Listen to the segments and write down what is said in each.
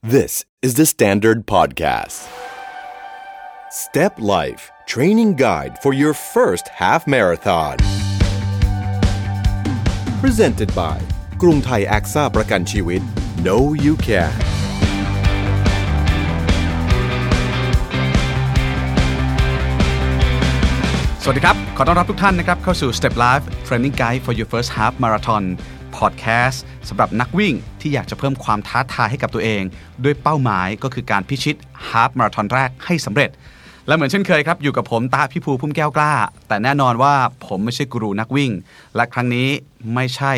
This is the Standard Podcast. Step Life Training Guide for your first half marathon. Presented by กรุงไทยแอคซ่าประกันชีวิต No You Can สวัสดีครับ ขอต้อนรับทุกท่านนะครับ เข้าสู่ Step Life Training Guide for your first half marathon podcast สำหรับนักวิ่งที่อยากจะเพิ่มความท้าทายให้กับตัวเอง ด้วยเป้าหมายก็คือการพิชิต half marathon แรกให้สำเร็จ และเหมือนเช่นเคยครับ อยู่กับผมตาพี่ภูพุ่มแก้วกล้า แต่แน่นอนว่าผมไม่ใช่กูรูนักวิ่ง และครั้งนี้ไม่ใช่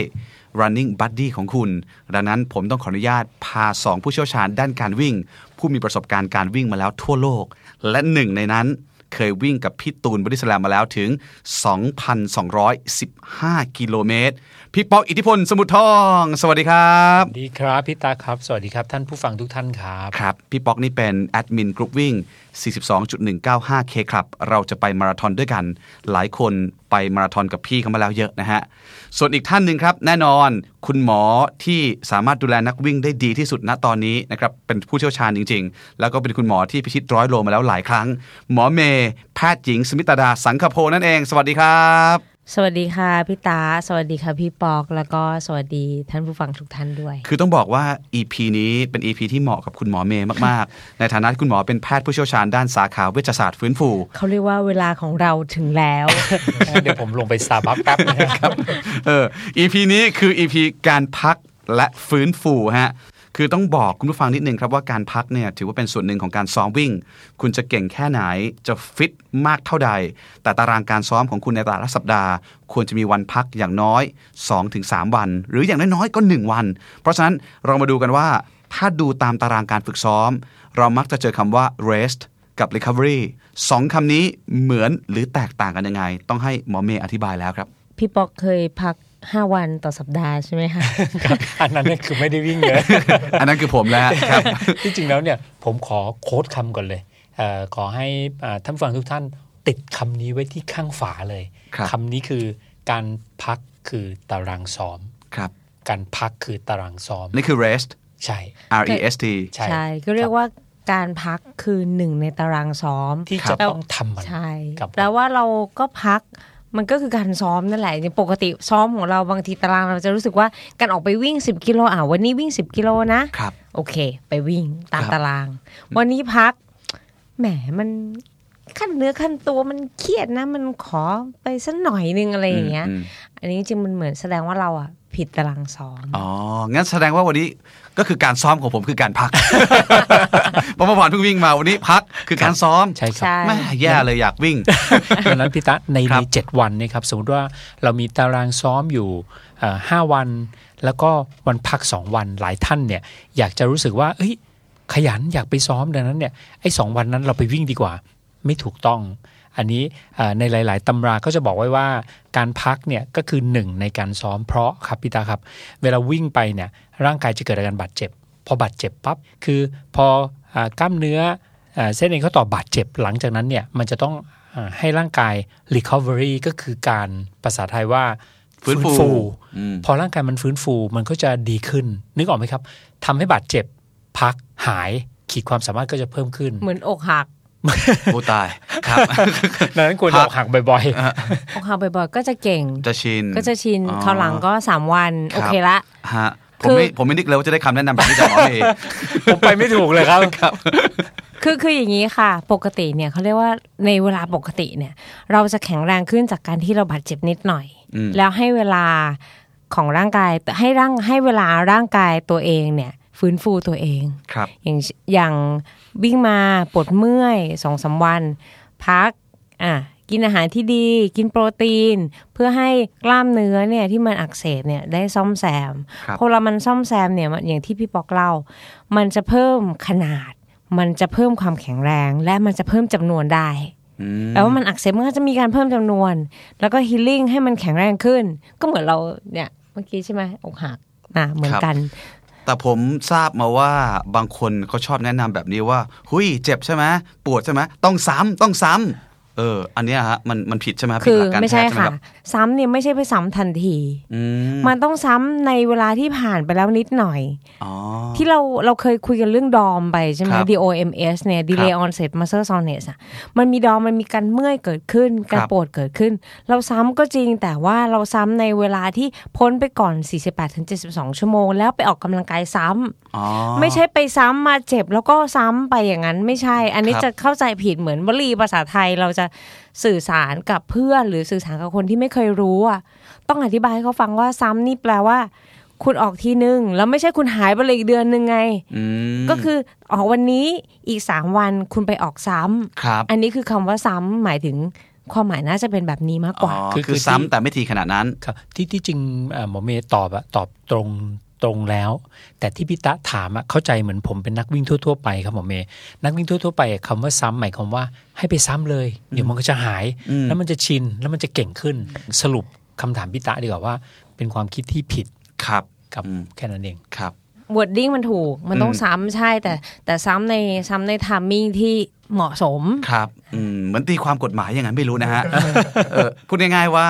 running buddy ของคุณ ดังนั้นผมต้องขออนุญาตพา 2 ผู้เชี่ยวชาญด้านการวิ่ง ผู้มีประสบการณ์การวิ่งมาแล้วทั่วโลก และหนึ่งในนั้นเคยวิ่งกับพี่ตูนบริสแลมมาแล้วถึง 2,215 กิโลเมตร พี่ป๊อกอิทธิพลสมุทรทอง สวัสดีครับสวัสดีครับพี่ตาครับ สวัสดีครับท่านผู้ฟังทุกท่านครับครับพี่ป๊อกนี่เป็นแอดมินกรุ๊ปวิ่ง 42.195K ครับเราจะไปมาราธอนด้วยกัน หลายคนไปมาราธอนกับพี่เขามาแล้วเยอะนะฮะส่วนอีกท่านหนึ่งครับแน่นอนคุณหมอที่สามารถดูแลนักวิ่งได้ดีที่สุดณตอนนี้นะครับเป็นผู้เชี่ยวชาญจริง ๆ แล้วก็เป็นคุณหมอที่พิชิตร้อยโลมาแล้วหลายครั้ง หมอเมย์แพทย์หญิงสมิตดาสังคโพนั่นเอง สวัสดีครับ สวัสดีค่ะพี่ตา สวัสดีค่ะพี่ปอก แล้วก็สวัสดีท่านผู้ฟังทุกท่านด้วย คือต้องบอกว่า EP นี้เป็น EP ที่เหมาะกับคุณหมอเมย์มากๆ ในฐานะที่คุณหมอเป็นแพทย์ผู้เชี่ยวชาญด้านสาขาเวชศาสตร์ฟื้นฟู เขาเรียกว่าเวลาของเราถึงแล้ว เดี๋ยวผมลงไปซาบักแป๊บนะครับ เออ EP นี้คือ EP การพักและฟื้นฟูฮะ คือต้องบอกคุณผู้ฟังนิดนึงครับว่าการพักเนี่ยถือว่าเป็นส่วนหนึ่งของการซ้อมวิ่ง คุณจะเก่งแค่ไหนจะฟิตมากเท่าใด แต่ตารางการซ้อมของคุณในแต่ละสัปดาห์ ควรจะมีวันพักอย่างน้อย 2-3 วัน หรืออย่างน้อยๆก็ 1 วัน เพราะฉะนั้นเรามาดูกันว่า ถ้าดูตามตารางการฝึกซ้อม เรามักจะเจอคำว่า rest กับ recovery สองคำนี้เหมือนหรือแตกต่างกันยังไง ต้องให้หมอเมย์อธิบายแล้วครับ พี่ปอกเคยพัก 5วันต่อสัปดาห์ใช่ไหมคะครับอันนั้นเนี่ยคือไม่ได้วิ่งเลยอันนั้นคือผมแล้วครับที่จริงแล้วเนี่ยผมขอโค้ดคำก่อนเลยเอ่อขอให้อ่าท่านผู้ฟังทุกท่านติดคำนี้ไว้ที่ข้างฝาเลยครับคำนี้คือการพักคือตารางซ้อมครับ การพักคือตารางซ้อม นี่คือ rest ใช่ R E S T ใช่ใช่ก็เรียกว่าการพักคือหนึ่งในตารางซ้อมที่ครัจะบต้องทำมันใช่ครับแปลว่าเราก็พัก มันก็คือการซ้อมนั่นแหละอย่างปกติซ้อมของเราบางทีตารางเราจะรู้สึกว่าการออกไปวิ่ง 10 กิโลอะวันนี้วิ่ง 10 กิโลนะครับ โอเค ไปวิ่งตามครับ ตาราง วันนี้พักแหมมันขั้นเนื้อขั้นตัวมันเครียดนะ มันขอไปสักหน่อยนึงอะไรอย่างเงี้ยมอันนี้จริงมันเหมือนแสดงว่าเราอะ ผิดตารางซ้อม อ๋อ งั้นแสดงว่าวันนี้ก็คือการซ้อมของผมคือการพักเพราะเมื่อวานเพิ่งวิ่งมาวันนี้พักคือการซ้อม ใช่ครับใช่แม่แย่เลยอยากวิ่งดังนั้นพี่ตะในครัในบเจ็ดวันเนยครับสมมติว่าเรามีตารางซ้อมอยู่เอ่อห้าวัน แล้วก็วันพักสองวันหลายท่านเนี่ย อยากจะรู้สึกว่าเอ้ยขยันอยากไปซ้อมดังนั้นเนี่ยไอ้สองวันนั้นเราไปวิ่งดีกว่า ไม่ถูกต้อง อันนี้เอ่อในหลาย ๆตำราก็จะบอกไว้ว่าการพักเนี่ยก็คือหนึ่งในการซ้อมเพราะครับพี่ตาครับ เวลาวิ่งไปเนี่ยร่างกายจะเกิดอาการบาดเจ็บ พอบาดเจ็บปั๊บคือพออากล้ามเนื้ออาเส้นเอ็นข้อต่อบาดเจ็บหลังจากนั้นเนี่ยมันจะต้องอาให้ร่างกาย recovery ก็คือการภาษาไทยว่าฟื้นฟูอืมพอร่างกายมันฟื้นฟูมันก็จะดีขึ้น นึกออกไหมครับทำให้บาดเจ็บพักหายขีดความสามารถก็จะเพิ่มขึ้น เหมือนอกหัก โอ้ตายครับดังนั้นควรพัอกกหักบ่อยอกหักบ่อยๆ ก็จะเก่ง จะชิน ก็จะชินอ๋อคราวหลังก็สามวันครับโอเคละฮะผมคือไม่ผมไม่นึกเลยว่าจะได้คำแนะนำแบบนี้จากหมอเมย์ๆผมไปไม่ถูกเลยครับ คือคืออย่างนี้ค่ะ ปกติเนี่ยเขาเรียกว่าในเวลาปกติเนี่ย เราจะแข็งแรงขึ้นจากการที่เราบาดเจ็บนิดหน่อยอืมแล้วให้เวลาของร่างกายให้ร่างให้เวลาร่างกายตัวเองเนี่ย ฟื้นฟูตัวเองครับอย่างอย่าง วิ่งมาปวดเมื่อยสองสามวัน พักอะกินอาหารที่ดีกินโปรตีน เพื่อให้กล้ามเนื้อเนี่ยที่มันอักเสบเนี่ยได้ซ่อมแซมครับพอเรามันซ่อมแซมเนี่ยมันอย่างที่พี่ปอกเล่า มันจะเพิ่มขนาด มันจะเพิ่มความแข็งแรง และมันจะเพิ่มจำนวนได้อืมแปลว่ามันอักเสบมันก็จะมีการเพิ่มจำนวน แล้วก็ฮีลิ่งให้มันแข็งแรงขึ้น ก็เหมือนเราเนี่ยเมื่อกี้ใช่ไหมอกหักอะเหมือนกัน แต่ผมทราบมาว่าบางคนเขาชอบแนะนำแบบนี้ว่า หุยเจ็บใช่ไหมปวดใช่ไหมต้องซ้ำต้องซ้ำ เออ อันเนี้ยฮะมันมันผิดใช่ไหมครับคืผิดอหลักการไม่แพใช่ทย์ใช่ไหมค่ะครับซ้ำเนี่ยไม่ใช่ไปซ้ำทันทีอืมมันต้องซ้ำในเวลาที่ผ่านไปแล้วนิดหน่อยอ๋อที่เราเราเคยคุยกันเรื่องดอมไปใช่ไหมครับ DOMS เนี่ย Delay Onset Muscle Soreness อะมันมีดอมมันมีการเมื่อยเกิดขึ้น การครับปวดเกิดขึ้น เราซ้ำก็จริงแต่ว่าเราซ้ำในเวลาที่พ้นไปก่อน 48-72 ชั่วโมง แล้วไปออกกำลังกายซ้ำอ๋อ ไม่ใช่ไปซ้ำมาเจ็บแล้วก็ซ้ำไปอย่างนั้นไม่ใช่ อันนี้ครับจะเข้าใจผิดเหมือนวลีภาษาไทยเราจะสื่อสารกับเพื่อนหรือสื่อสารกับคนที่ไม่เคยรู้อะต้องอธิบายให้เขาฟังว่าซ้ำนี่แปลว่า คุณออกทีนึงแล้วไม่ใช่คุณหายไปเลยอีกเดือนนึงไงอืมก็คือออกวันนี้อีกสามวันคุณไปออกซ้ำครับอันนี้คือคำว่าซ้ำหมายถึงความหมายน่าจะเป็นแบบนี้มากกอ๋อว่า คือคือคือซ้ำที่แต่ไม่ทีขนาดนั้นครับที่ที่จริงเอ่อหมอเมย์ตอบอะตอบตรง ตรงแล้ว แต่ที่พี่ตะถามอะเข้าใจเหมือนผมเป็นนักวิ่งทั่ว ๆ ไปครับหมอเมย์นักวิ่งทั่ว ๆ ไปอะคำว่าซ้ำหมายความว่าให้ไปซ้ำเลย เดี๋ยวมันก็จะหายอืมแล้วมันจะชินแล้วมันจะเก่งขึ้น สรุปคำถามพี่ตะดีกว่าว่า เป็นความคิดที่ผิดครับครับอืมแค่นั้นเองครับ wording มันถูกมันต้องอืมซ้ำใช่แต่แต่ซ้ำในซ้ำใน timing ที่ เหมาะสมครับอืมเหมือนตีความกฎหมายอย่างนั้นไม่รู้นะฮะเออพูดง่ายๆว่า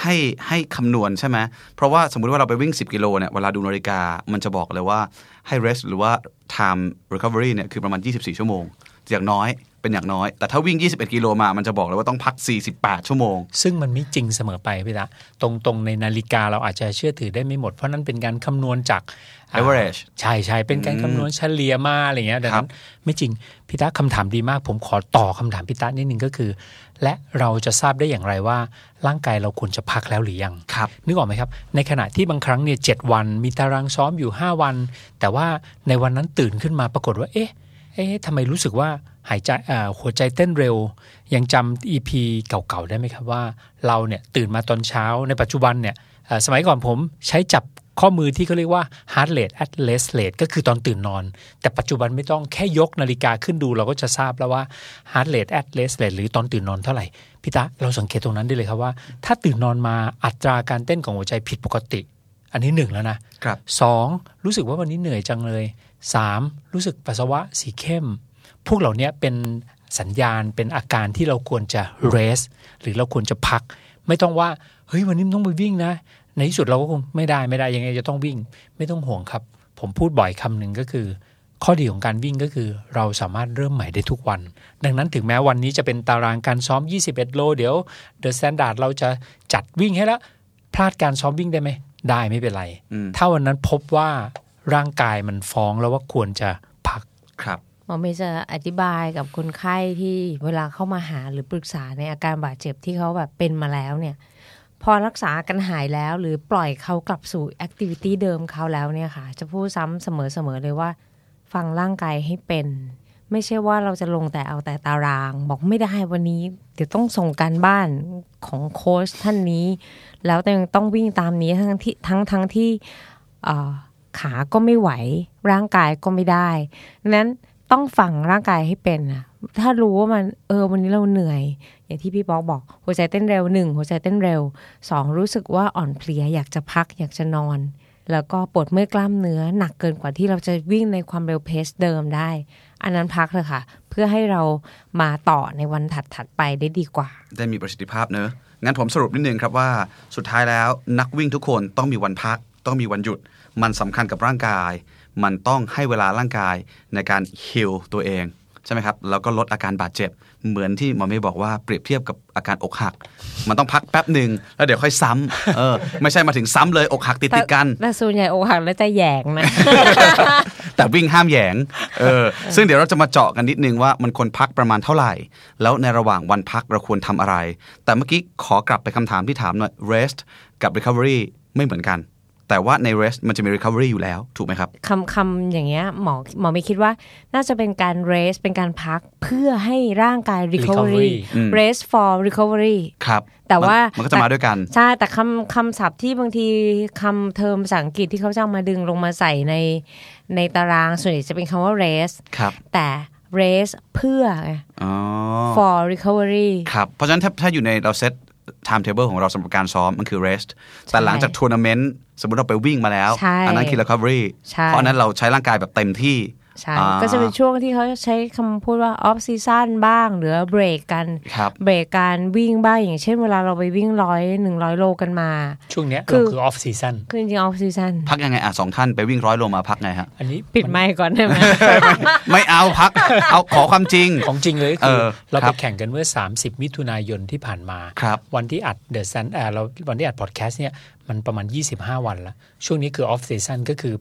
ให้ให้คำนวณใช่ไหมเพราะว่าสมมุติว่าเราไปวิ่ง 10 กิโลเนี่ยเวลาดูนาฬิกามันจะบอกเลยว่าให้ rest หรือว่า time recovery เนี่ยคือประมาณ 24 ชั่วโมงอย่างน้อย เป็นอย่างน้อย แต่ถ้าวิ่ง 21 กิโลมา มันจะบอกเลยว่าต้องพัก 48 ชั่วโมง ซึ่งมันไม่จริงเสมอไปพี่ตะตรงตรงในนาฬิกาเราอาจจะเชื่อถือได้ไม่หมด เพราะนั้นเป็นการคำนวณจากอ่า average ใช่ใช่เป็นการอืมคำนวณเฉลี่ยมาอะไรเงี้ยดังนั้นไม่จริงพี่ตาคำถามดีมาก ผมขอต่อคำถามพี่ตานิดนึงก็คือ และเราจะทราบได้อย่างไรว่า ร่างกายเราควรจะพักแล้วหรือยังครับนึกออกไหมครับ ในขณะที่บางครั้งเนี่ยเวัน มีตารางซ้อมอยู่ 5 วัน แต่ว่าในวันนั้นตื่นขึ้นมาปรากฏว่าเอ๊ะ เอ๊ะทำไมรู้สึกว่าหายใจอ่าหัวใจเต้นเร็ว ยังจำ EP เก่าๆ ได้ไหมครับว่า เราเนี่ยตื่นมาตอนเช้าในปัจจุบันเนี่ยเอ่อสมัยก่อนผมใช้จับข้อมือที่เขาเรียกว่า heart rate at rest rate ก็คือตอนตื่นนอน แต่ปัจจุบันไม่ต้องแค่ยกนาฬิกาขึ้นดู เราก็จะทราบแล้วว่า heart rate at rest rate หรือตอนตื่นนอนเท่าไหร่พี่ตะเราสังเกตตรงนั้นได้เลยครับว่า ถ้าตื่นนอนมาอัตราการเต้นของหัวใจผิดปกติ อันนี้หนึ่งแล้วนะครับสองรู้สึกว่าวันนี้เหนื่อยจังเลย สามรู้สึกปัสสาวะสีเข้ม พวกเหล่านี้เป็นสัญญาณเป็นอาการที่เราควรจะ rest หรือเราควรจะพัก ไม่ต้องว่า เฮ้ย วันนี้มันต้องไปวิ่งนะ ในที่สุดเราก็คงไม่ได้ไม่ได้ยังไงจะต้องวิ่ง ไม่ต้องห่วงครับ ผมพูดบ่อยคำหนึ่งก็คือ ข้อดีของการวิ่งก็คือ เราสามารถเริ่มใหม่ได้ทุกวัน ดังนั้นถึงแม้วันนี้จะเป็นตารางการซ้อม 21 โล เดี๋ยว The Standard เราจะจัดวิ่งให้แล้วพลาดการซ้อมวิ่งได้ไหมได้ไม่เป็นไรอืมถ้าวันนั้นพบว่า ร่างกายมันฟ้องแล้วว่าควรจะพักครับหมอเมย์จะอธิบายกับคนไข้ที่เวลาเข้ามาหาหรือปรึกษาในอาการบาดเจ็บที่เขาแบบเป็นมาแล้วเนี่ย พอรักษากันหายแล้ว หรือปล่อยเขากลับสู่แอคทิวิตี้เดิมเขาแล้วเนี่ยค่ะ จะพูดซ้ำเสมอๆเลยว่า ฟังร่างกายให้เป็นไม่ใช่ว่าเราจะลงแต่เอาแต่ตาราง บอกไม่ได้วันนี้ เดี๋ยวต้องส่งการบ้านของโค้ชท่านนี้ แล้วแต่ยังต้องวิ่งตามนี้ทั้งที่ทั้งทั้งที่เอ่อ ขาก็ไม่ไหว ร่างกายก็ไม่ได้ดังนั้นต้องฟังร่างกายให้เป็นนะถ้ารู้ว่ามันเออวันนี้เราเหนื่อย อย่างที่พี่บอกบอกหัวใจเต้นเร็วหนึ่งหัวใจเต้นเร็วสองรู้สึกว่าอ่อนเพลียอยากจะพักอยากจะนอน แล้วก็ปวดเมื่อยกล้ามเนื้อหนักเกินกว่าที่เราจะวิ่งในความเร็วเพสเดิมได้ อันนั้นพักเลยค่ะ เพื่อให้เรามาต่อในวันถัดๆไปได้ดีกว่า ได้มีประสิทธิภาพเนอะงั้นผมสรุปนิดนึงครับว่าสุดท้ายแล้วนักวิ่งทุกคนต้องมีวันพัก ต้องมีวันหยุด มันสำคัญกับร่างกาย มันต้องให้เวลาร่างกายในการฮิลตัวเองใช่ไหมครับ แล้วก็ลดอาการบาดเจ็บ เหมือนที่หมอเมย์บอกว่าเปรียบเทียบกับอาการอกหัก มันต้องพักแป๊บหนึ่งแล้วเดี๋ยวค่อยซ้ำเออ ไม่ใช่มาถึงซ้ำเลยอกหักติดติดๆกันแต่ส่วนใหญ่อกหักแล้วจะแหยงนะ แต่วิ่งห้ามแหยงเออ ซึ่งเดี๋ยวเราจะมาเจาะกันนิดนึงว่ามันควรพักประมาณเท่าไหร่ แล้วในระหว่างวันพักเราควรทำอะไร แต่เมื่อกี้ขอกลับไปคำถามที่ถามหน่อย rest กับ recovery ไม่เหมือนกัน แต่ว่าใน rest มันจะมี recovery อยู่แล้วถูกไหมครับคำคำอย่างเงี้ยหมอหมอไม่คิดว่าน่าจะเป็นการ rest เป็นการพักเพื่อให้ร่างกาย recovery recovery อืม rest for recovery ครับแต่ว่านมันก็จะมาด้วยกัน ใช่ แต่คำคำศัพท์ที่บางทีคำเทอมภาษาอังกฤษที่เขาจะเอามาดึงลงมาใส่ในในตารางส่วนใหญ่จะเป็นคำว่า rest ครับแต่ rest เพื่อไงอ๋อ for recovery ครับ เพราะฉะนั้นถ้าถ้าอยู่ในเราเซต timetable ของเราสำหรับการซ้อมมันคือ rest แต่หลังจากทัวร์นาเมนต์สมมติเราไปวิ่งมาแล้วใช่อันั้นคือ recovery ใช่เพราะอันนั้นเราใช้ร่างกายแบบเต็มที่ ใช่อ่าก็จะเป็นช่วงที่เขาใช้คำพูดว่า off season บ้าง หรือเบรกกันครับเบรกการวิ่งบ้างอย่างเช่นเวลาเราไปวิ่งร้อยหนึ่งร้อยโลกันมา ช่วงเนี้ยคืเราคือ off seasonคือจริงๆ off season พักยังไงอะสองท่านไปวิ่งร้อยโลมาพักไงฮะอันนี้ปิดไมค์ก่อนได้ไหมไม่เอาพักเอาขอความจริงของจริงเลยก็คือเออเราครับไปแข่งกันเมื่อ 30 มิถุนายนที่ผ่านมาครับวันที่อัดเดอะซันเออเราวันที่อัดพอดแคสต์เนี่ยมันประมาณ 25 วันละช่วงนี้คือออฟซีซันก็คือ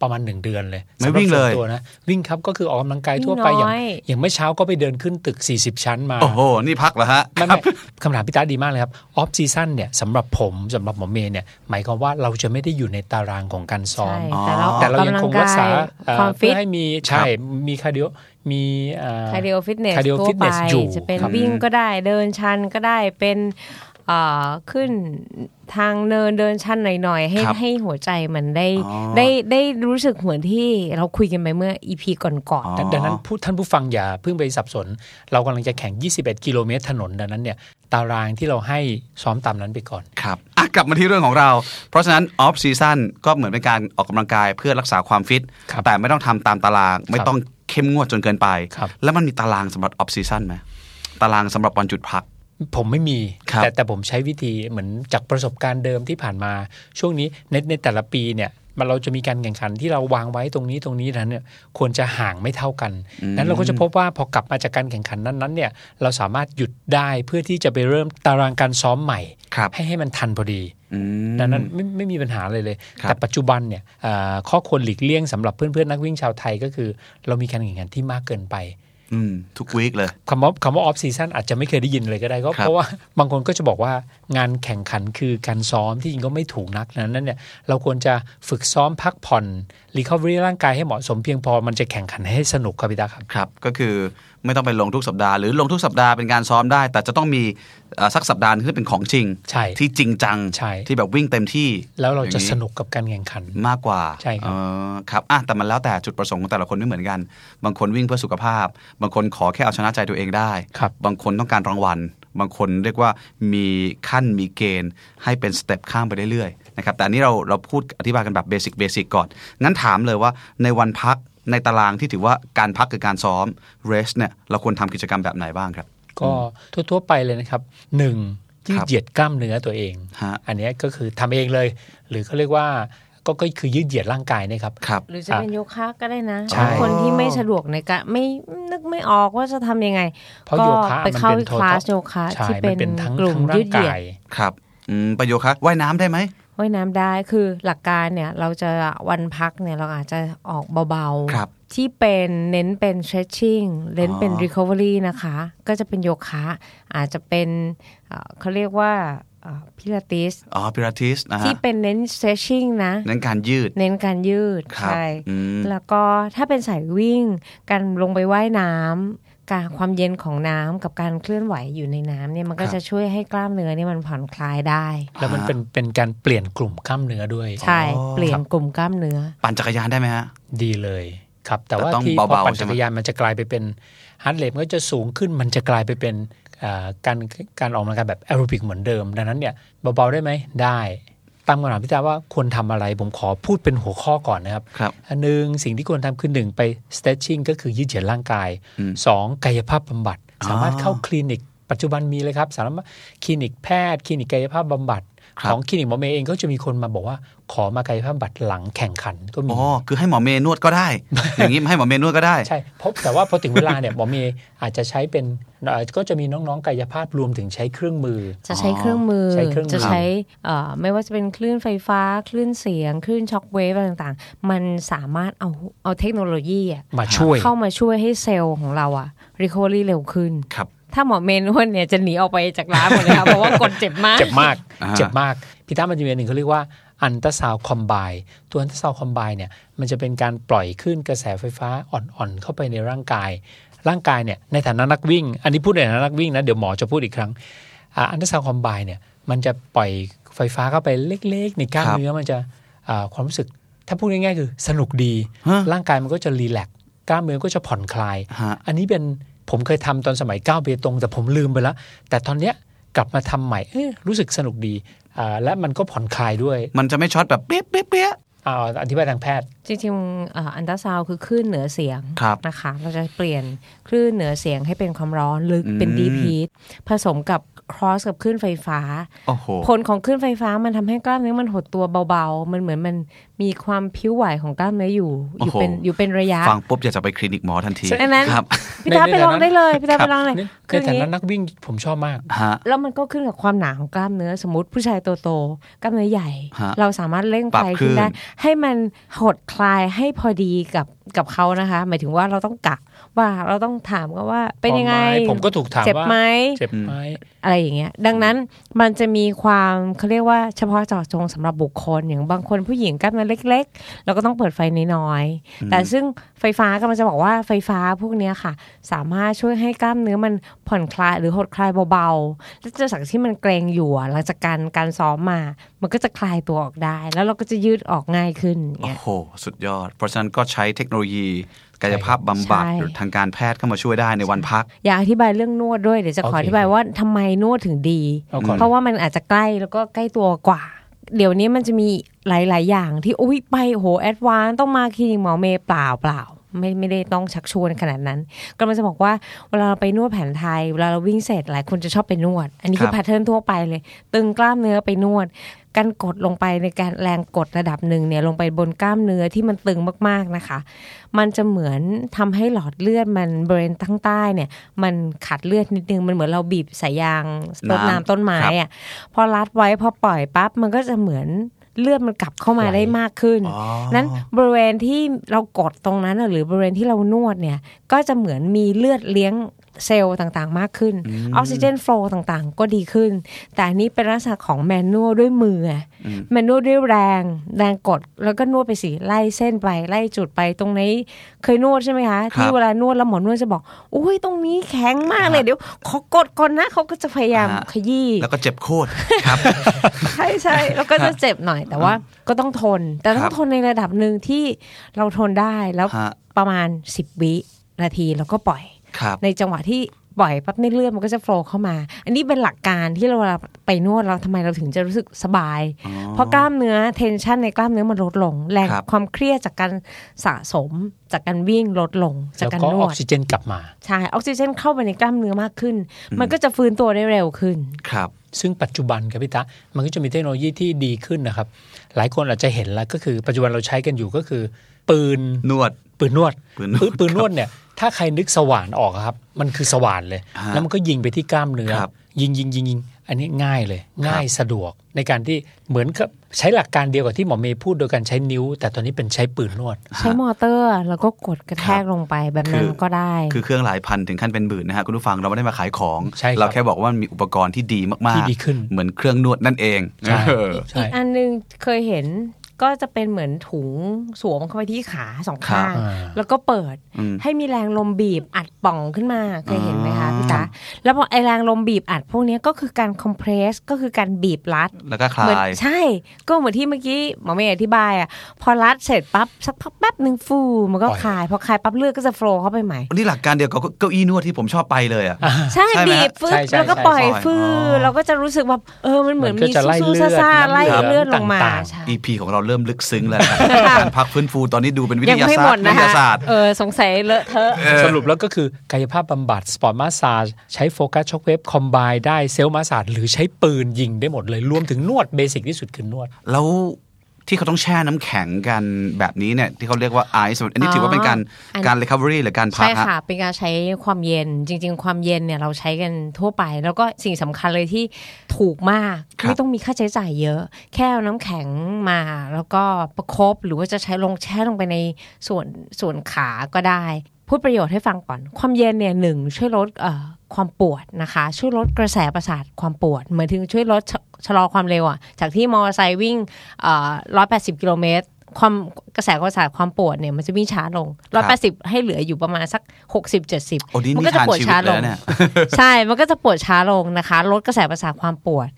ประมาณ1เดือนเลยไม่สำหรับวิ่งเลยส่นตัวนะวิ่งครับก็คือออกกำลังกายทั่วไปวิ่งอย่างน้อยอย่างเมื่อเช้าก็ไปเดินขึ้นตึก 40 ชั้นมา โอ้โห นี่พักเหรอฮะไม่ครัไม่บคำถามพี่ตาดีมากเลยครับออฟซีซันเนี่ยสำหรับผมสำหรับหมอเมย์เนี่ยหมายความว่าเราจะไม่ได้อยู่ในตารางของการซ้อใช่มอ๋อแต่เราอแต่อกเรายังกำลัคงงการักษายเอ่อความฟิเพื่ตอให้มีใช่มีคาร์ดิโอมีเอ่อคาร์ดิโอฟิตเนส cardio ทั่วไป fitness อยู่จะเป็นครับวิ่งก็ได้เดินชันก็ได้เป็นเอ่อ ขึ้นทางเนินเดินชันหน่อยๆให้ครับให้หัวใจมันได้อ๋อได้ได้รู้สึกเหมือนที่เราคุยกันไปเมื่อ EP ก่อนอ๋อดังดังนั้นผู้ท่านผู้ฟังอย่าเพิ่งไปสับสน เรากำลังจะแข่ง 21 กิโลเมตรถนนดังนั้นเนี่ยตารางที่เราให้ซ้อมตามนั้นไปก่อนครับอะกลับมาที่เรื่องของเรา เพราะฉะนั้นออฟซีซั n ก็เหมือนเป็นการออกกำลังกายเพื่อรักษาความฟิตครับแต่ไม่ต้องทำตามตาราง ไม่ต้องเข้มงวดจนเกินไปครับแล้วมันมีตารางสำหรับ off-season ไหมตารางสำหรับวันจุดพัก ผมไม่มีครับแต่แต่ผมใช้วิธีเหมือนจากประสบการณ์เดิมที่ผ่านมา ช่วงนี้ในในแต่ละปีเนี่ยมันเราจะมีการแข่งขันที่เราวางไว้ตรงนี้ตรงนี้นั้นเนี่ยควรจะห่างไม่เท่ากันอืมนั้นเราก็จะพบว่าพอกลับมาจากการแข่งขันนั้นๆเนี่ยเราสามารถหยุดได้เพื่อที่จะไปเริ่มตารางการซ้อมใหม่ครับให้ให้มันทันพอดีอืมดังนั้นไม่ไม่มีปัญหาเลยเลยครับแต่ปัจจุบันเนี่ยเอ่อข้อควรหลีกเลี่ยงสำหรับเพื่อนๆนักวิ่งชาวไทยก็คือ เรามีการแข่งขันที่มากเกินไปอืม ทุก week เลยคำว่าคำว่า off-season อาจจะไม่เคยได้ยินเลยก็ได้ก็ครับเพราะว่าบางคนก็จะบอกว่างานแข่งขันคือการซ้อมที่จริงก็ไม่ถูกนักนั้นเนี่ยเราควรจะฝึกซ้อมพักผ่อน recovery ร่างกายให้เหมาะสมเพียงพอมันจะแข่งขันให้สนุกครับพี่ตาครับครับ ก็คือ ไม่ต้องไปลงทุกสัปดาห์หรือลงทุกสัปดาห์เป็นการซ้อมได้ แต่จะต้องมีเอ่อสักสัปดาห์หนึ่งที่เป็นของจริงใช่ที่จริงจังใช่ที่แบบวิ่งเต็มที่ แล้วเราจะยิ่งสนุกกับการแข่งขันมากกว่าใช่ครับเออครับอะแต่มันแล้วแต่จุดประสงค์ของแต่ละคนไม่เหมือนกัน บางคนวิ่งเพื่อสุขภาพ บางคนขอแค่เอาชนะใจตัวเองได้ครับบางคนต้องการรางวัล บางคนเรียกว่ามีขั้นมีเกณฑ์ ให้เป็น step ข้ามไปเรื่อยๆนะครับแต่อันนี้เราเราพูดอธิบายกันแบบ basic basic ก่อนงั้นถามเลยว่าในวันพัก ในตารางที่ถือว่าการพักคือการซ้อม rest เนี่ยเราควรทำกิจกรรมแบบไหนบ้างครับ ก็ทั่วๆไปเลยนะครับหนึ่งยืคดรับเหยียดกล้ามเนื้อตัวเองฮะอันเนี้ยก็คือทำเองเลย หรือเขาเรียกว่าก็ก็คือยืดเหยียดร่างกายนะครับครับ หรือจะเป็นโยคะก็ได้นะใช่คนที่ไม่สะดวกในการไม่นึกไม่ออกว่าจะทำยังไงเพราะก็โยคะไปมันเข้าเป็นคลาสโยคะใช่ที่มัเป็นนเป็นทั้งกลุ่มทั้งร่ายืงดเหยียกาดยครับอืมประโยคะว่ายน้ำได้ไหม ว่ายน้ำได้คือหลักการเนี่ยเราจะวันพักเนี่ยเราอาจจะออกเบาครับๆที่เป็นเน้นเป็น stretching เน้นเป็นอ๋อ recovery นะคะ ก็จะเป็นโยคะอาจจะเป็นเอ่อเขาเรียกว่าพิลาติสอ๋อพิราทิสนะฮะที่เป็นเน้น stretching นะนั่นการยืด เน้นการยืดครับใช่อืมแล้วก็ถ้าเป็นสายวิ่ง การลงไปว่ายน้ำ การความเย็นของน้ำกับการเคลื่อนไหวอยู่ในน้ำเนี่ยมันก็ครับจะช่วยให้กล้ามเนื้อเนี่ยมันผ่อนคลายได้ แล้วมันเป็นเป็นการเปลี่ยนกลุ่มกล้ามเนื้อด้วย ใช่อ๋อเปลี่ยนกลุ่มกล้ามเนื้อ ปั่นจักรยานได้ไหมฮะ ดีเลยครับ แต่แต่ว่าต้องเบาๆใช่ไหมที่พอปั่นจักรยานมันจะกลายไปเป็น heart rate มันก็จะสูงขึ้นมันจะกลายไปเป็นอ่าการการออกกำลังกายแบบแอโรบิกเหมือนเดิม ดังนั้นเนี่ยเบาๆได้ไหมได้ ตามคำถามพี่ตาว่าควรทำอะไร ผมขอพูดเป็นหัวข้อก่อนนะครับครับอันหนึ่งสิ่งที่ควรทำคือหนึ่งไป stretching ก็คือยืดเหยียดร่างกายอืมสองกายภาพบำบัดอ๋อสามารถเข้าคลินิก ปัจจุบันมีเลยครับ สามารถคลินิกแพทย์ คลินิกกายภาพบำบัดครับ ของคลินิกหมอเมย์เองก็จะมีคนมาบอกว่า ขอมากายภาพบำบัดหลังแข่งขันก็มีอ๋อคือให้หมอเมย์นวดก็ได้ อย่างนี้ให้หมอเมย์นวดก็ได้ใช่เพราะแต่ว่าพอถึงเวลาเนี่ยหมอเมย์อาจจะใช้เป็นเอ่อก็จะมีน้องๆกายภาพรวมถึงใช้เครื่องมือ จะใช้เครื่องมือใช้เครื่องมือจะใช้เอ่อไม่ว่าจะเป็นคลื่นไฟฟ้า คลื่นเสียง คลื่นช็อคเวฟอะไรต่างๆ มันสามารถเอาเอาเทคโนโลยีอะมาช่วยเข้ามาช่วยให้เซลล์ของเราอะ recovery เร็วขึ้นครับ ถ้าหมอเมนวดเนี่ยจะหนีออกไปจากร้านหมดเลยค่ะเพราะว่ากดเจ็บมากเจ็บมากอ่าเจ็บมากพี่ตั้มมันจะมีอันหนึ่งเขาเรียกว่าอันตราซาวคอมไบตัวอันตราซาวคอมไบเนี่ยมันจะเป็นการปล่อยคลื่นกระแสไฟฟ้าอ่อนๆเข้าไปในร่างกาย ร่างกายเนี่ยในฐานะนักวิ่ง อันนี้พูดในฐานะนักวิ่งนะเดี๋ยวหมอจะพูดอีกครั้งอ่าอันตราซาวคอมไบเนี่ยมันจะปล่อยไฟฟ้าเข้าไปเล็กๆ ในกล้ามครับเนื้อมันจะอ่าความรู้สึก ถ้าพูดง่ายๆคือสนุกดีฮะร่างกายมันก็จะรีแลกซ์กล้ามเนื้อก็จะผ่อนคลายฮะอันนี้เป็น ผมเคยทำตอนสมัยก้าวเบตงแต่ผมลืมไปแล้ว แต่ตอนเนี้ยกลับมาทำใหม่เอ๊ะรู้สึกสนุกดีอ่าและมันก็ผ่อนคลายด้วย มันจะไม่ช็อตแบบเปี้ยะเปี้ยะเปี้ยะอ่าอธิบายทางแพทย์ จริงๆเอ่ออันตราซาวด์คือคลื่นเหนือเสียงครับนะคะ เราจะเปลี่ยนคลื่นเหนือเสียงให้เป็นความร้อนลึกเป็นอืม deep heat ผสมกับ cross กับคลื่นไฟฟ้าโอ้โหผลของคลื่นไฟฟ้ามันทำให้กล้ามเนื้อมันหดตัวเบาๆ มันเหมือนมันมีความพลิ้วไหวของกล้ามเนื้ออยู่ อยู่เป็นโอ้โหอยู่เป็นระยะ ฟังปุ๊บอยากจะไปคลินิกหมอทันทีดังนั้นครับพี่ตาในในไปลองฐานะได้เลยพี่ตาครัไปบลองเลยในคืออย่างฐานี้นะนักวิ่งผมชอบมากฮะแล้วมันก็ขึ้นกับความหนาของกล้ามเนื้อสมมติผู้ชายโตๆกล้ามเนื้อใหญ่ฮะเราสามารถเร่งปรับไฟคลื่ขึ้นนได้ให้มันหดคคลายให้พอดีกับ กับเขานะคะ หมายถึงว่าเราต้องกะว่าเราต้องถามกันว่าเป็นยังไงพอไหมผมก็ถูกถามเจ็บว่าไหมเจ็บไหมอะไรอย่างเงี้ย ดังนั้นมันจะมีความเขาเรียกว่าเฉพาะเจาะจงสำหรับบุคคลอย่างบางคนผู้หญิงกล้ามเนื้อเล็ก ๆ เราก็ต้องเปิดไฟน้อยๆแต่ซึ่งไฟฟ้ากำลังจะบอกว่าไฟฟ้าพวกเนี้ยค่ะ สามารถช่วยให้กล้ามเนื้อมันผ่อนคลายหรือหดคลายเบาๆแล้วจากที่มันเกรงอยู่อะหลังจากการการซ้อมมา มันก็จะคลายตัวออกได้ แล้วเราก็จะยืดออกง่ายขึ้นอย่างโอ้เงี้ยโหสุดยอด เพราะฉะนั้นก็ใช้เทคโนโลยีกายภาพบำบัดใช่หรือทางการแพทย์เข้ามาช่วยได้ในวันพัก อยากอธิบายเรื่องนวดด้วยเดี๋ยวจะขอโอเคอธิบายว่าทำไมนวดถึงดีเอาก่อนเพราะว่ามันอาจจะใกล้แล้วก็ใกล้ตัวกว่า เดี๋ยวนี้มันจะมีหลาย ๆ อย่างที่อุ้ยไปโห advance ต้องมาคลินิกหมอเมย์เปล่าเปล่าไม่ไม่ได้ต้องชักชวนขนาดนั้น ก็มันจะบอกว่าเวลาเราไปนวดแผนไทย เวลาเราวิ่งเสร็จหลายคนจะชอบไปนวด อันนี้คือครับ pattern ทั่วไปเลย ตึงกล้ามเนื้อไปนวด การกดลงไปในการแรงกดระดับหนึ่งเนี่ยลงไปบนกล้ามเนื้อที่มันตึงมากๆนะคะ มันจะเหมือนทำให้หลอดเลือดมันบริเวณทั้งใต้เนี่ย มันขาดเลือดนิดนึงมันเหมือนเราบีบสายยางรดน้ำน้ำต้นไม้ครับอะพอรัดไว้พอปล่อยปั๊บมันก็จะเหมือนเลือดมันกลับเข้ามาไหลได้มากขึ้นอ๋อนั้นบริเวณที่เรากดตรงนั้นน่ะหรือบริเวณที่เรานวดเนี่ย ก็จะเหมือนมีเลือดเลี้ยง เซลล์ต่างๆ มากขึ้นออกซิเจนโฟลต่างๆ ก็ดีขึ้น แต่อันนี้เป็นลักษณะของแมนนวลด้วยมือไงแมนนวลด้วยแรง แรงกดแล้วก็นวดไปสิไล่เส้นไปไล่จุดไปตรงนี้เคยนวดใช่ไหมคะที่เวลานวดแล้วหมอนวดจะบอกอุ้ยตรงนี้แข็งมากเลยเดี๋ยวขอกดก่อนนะเขาก็จะพยายามฮะขยี้แล้วก็เจ็บโคตรครับใช่ใช่แล้วก็จะเจ็บหน่อยแต่ว่าก็ต้องทน แต่ต้อครังบทนในระดับหนึ่งที่เราทนได้แล้วฮะประมาณ 10 วินาทีแล้วก็ปล่อยครับ ในจังหวะที่ปล่อยปั๊บในเลือดมันก็จะโฟลว์เข้ามา อันนี้เป็นหลักการที่เราเวลาไปนวดเราทำไมเราถึงจะรู้สึกสบาย เพราะกล้ามเนื้อเทนชันในกล้ามเนื้อมันลดลง แรงครับความเครียดจากการสะสม จากการวิ่งลดลง จากแล้วการก็นอวอกดซิเจนกลับมา ใช่ออกซิเจนเข้าไปในกล้ามเนื้อมากขึ้น มันก็จะฟื้นตัวได้เร็วขึ้นครับซึ่งปัจจุบันครับพี่ตะมันก็จะมีเทคโนโลยีที่ดีขึ้นนะครับ หลายคนอาจจะเห็นแล้วก็คือปัจจุบันเราใช้กันอยู่ก็คือ ปืนนวด ปืนนวดปืนนวดปืนปืนนวดเนี่ยถ้าใครนึกสว่านออกอะครับ มันคือสว่านเลยฮะแล้วมันก็ยิงไปที่กล้ามเนื้อครับยิงยิงยิงยิงอันนี้ง่ายเลยง่ายสะดวกในการที่เหมือนกับใช้หลักการเดียวกับที่หมอเมย์พูดโดยการใช้นิ้ว แต่ตอนนี้เป็นใช้ปืนนวด ใช้มอเตอร์แล้วก็กดกระแทกลงไปแบบนั้นก็ได้ คือเครื่องหลายพันถึงขั้นเป็นหมื่นนะฮะคุณผู้ฟังเราไม่ได้มาขายของใช่ครับเราแค่บอกว่ามันมีอุปกรณ์ที่ดีมากที่ดีขึ้นเหมือนเครื่องนวดนั่นเองใช่เออใช่อีกอันหนึงเคยเห็น ก็จะเป็นเหมือนถุงสวมเข้าไปที่ขาสองข้างอ่าแล้วก็เปิดอืมให้มีแรงลมบีบอัดป่องขึ้นมาเคยเห็นไหมคะอ๋อพี่ตาแล้วพอไอแรงลมบีบอัดพวกเนี้ยก็คือการคอมเพรสก็คือการบีบรัด แล้วก็คเหมือนลายใช่ ก็เหมือนที่เมื่อกี้หมอเมย์อธิบายอะพอรัดเสร็จปั๊บสักพักแป๊บหนึ่งฟูมันก็ปล่อยคลาย พอคลายปั๊บเลือดก็จะโฟลว์เข้าไปใหม่นี่หลักการเดียวกับเก้าอี้นวดที่ผมชอบไปเลยอะใช่ใช่ไหมบีฮะบฟื้ใช่ใช่แล้วก็ปล่อยใช่ฟื้อ๋อเราก็จะรู้สึกว่าเออมันเหมือนมันก็มีจะไล่สู้เลือดๆซ่าๆไล่น้ำเหลืองเลือดลงมาต่างๆใช่ EP ของเราเริ่มลึกซึ้งแล้วนะการพักฟื้นฟูตอนนี้ดูเป็นวิทยังยาไม่ศาหมสตดร์วินะทคะยาศาสตร์เออสงสัยเลอะเทอะสรุปแล้วก็คือกายภาพบำบัด sport massage ใช้ focus shock wave combine ได้ self massage หรือใช้ปืนยิงได้หมดเลยรวมถึงนวด basic ที่สุดคือนวด แล้ว ที่เขาต้องแช่น้ำแข็งกันแบบนี้เนี่ยที่เขาเรียกว่าไอซ์อันนี้ถือว่าเป็นการอันการ recovery หรือการพัใช่ฮะค่ะ เป็นการใช้ความเย็นจริง ๆ ความเย็นเนี่ยเราใช้กันทั่วไป แล้วก็สิ่งสำคัญเลยที่ถูกมากครับไม่ต้องมีค่าใช้จ่ายเยอะ แค่เอาน้ำแข็งมา แล้วก็ประคบหรือว่าจะใช้ลงแช่ลงไปในส่วนส่วนขาก็ได้ พูดประโยชน์ให้ฟังก่อน ความเย็นเนี่ยหนึ่งช่วยลดเอ่อความปวดนะคะ ช่วยลดกระแสประสาทความปวดเหมือนถึงช่วยลดชะชะลอความเร็วอะจากที่มอเตอร์ไซค์วิ่งร้อยแปดสิบกิโลเมตรความกระแสประสาทความปวดเนี่ยมันจะวิ่งช้าลงร้อยแปดสิบให้เหลืออยู่ประมาณสักหกสิบเจ็ดสิบโอ้นี่มันิก็จะทานปวดชีวิตช้าเลลยงนะเนี่ยใช่ มันก็จะปวดช้าลงนะคะ ลดกระแสประสาทความปวด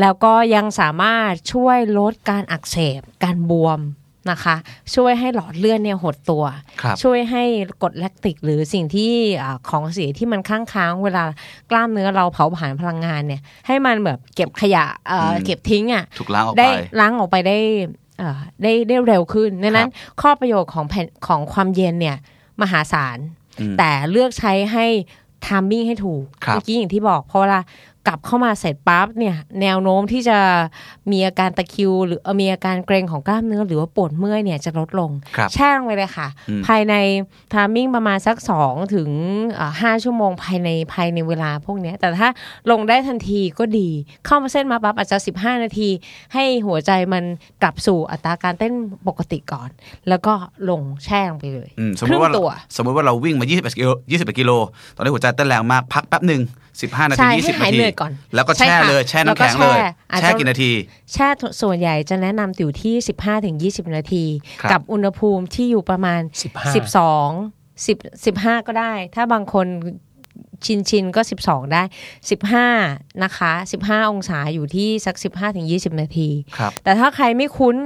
แล้วก็ยังสามารถช่วยลดการอักเสบ การบวม นะคะ ช่วยให้หลอดเลือดเนี่ยหดตัวครับช่วยให้กรดแลคติก หรือสิ่งที่อ่าของเสียที่มันค้างค้างๆเวลากล้ามเนื้อเราเผาผลาญพลังงานเนี่ย ให้มันแบบเก็บขยะเอ่ออมเก็บทิ้งอะถูกล้างออกได้ไปล้างออกไปได้เอ่อได้ได้เร็วขึ้นดังนั้นข้อประโยชน์ของแผ่นของความเย็นเนี่ยมหาศาลอืมแต่เลือกใช้ให้timing ให้ถูกครับเมื่อกี้อย่างที่บอกเพราะเวลา กลับเข้ามาเสร็จปั๊บเนี่ยแนวโน้มที่จะมีอาการตะคริว หรือเอ่อมีอาการเกร็งของกล้ามเนื้อหรือว่าปวดเมื่อยเนี่ยจะลดลงครับแช่ลงไปเลยค่ะอืมภายใน timing ประมาณสัก2ถึงเอ่อ5ชั่วโมงภายในภายในเวลาพวกเนี้ยแต่ถ้าลงได้ทันทีก็ดี เข้ามาเส้นมาปั๊บอาจจะ 15 นาที ให้หัวใจมันกลับสู่อัตราการเต้นปกติก่อน แล้วก็ลงแช่ลงไปเลยอืมสมคมรึ่ติงว่าตัว สมมติว่าเราวิ่งมา21กิโล21กิโลตอนนี้หัวใจเต้นแรงมากพักแป๊บหนึ่ง 15 นาใช่ทีให้20หายนาทีเหนื่อยก่อนแล้วก็ใช่แช่ค่ะเลยแช่แล้วน้ำก็แข็งเลยแช่อาจจะแช่กี่นาที แช่ส่วนใหญ่จะแนะนำอยู่ที่ 15ถึง20 นาทีครับกับอุณหภูมิที่อยู่ประมาณ15 12 10 15 ก็ได้ ถ้าบางคนชินชินๆก็ 12 ได้ 15 นะคะ 15 องศาอยู่ที่สัก 15ถึง20 นาทีครับแต่ถ้าใครไม่คุ้น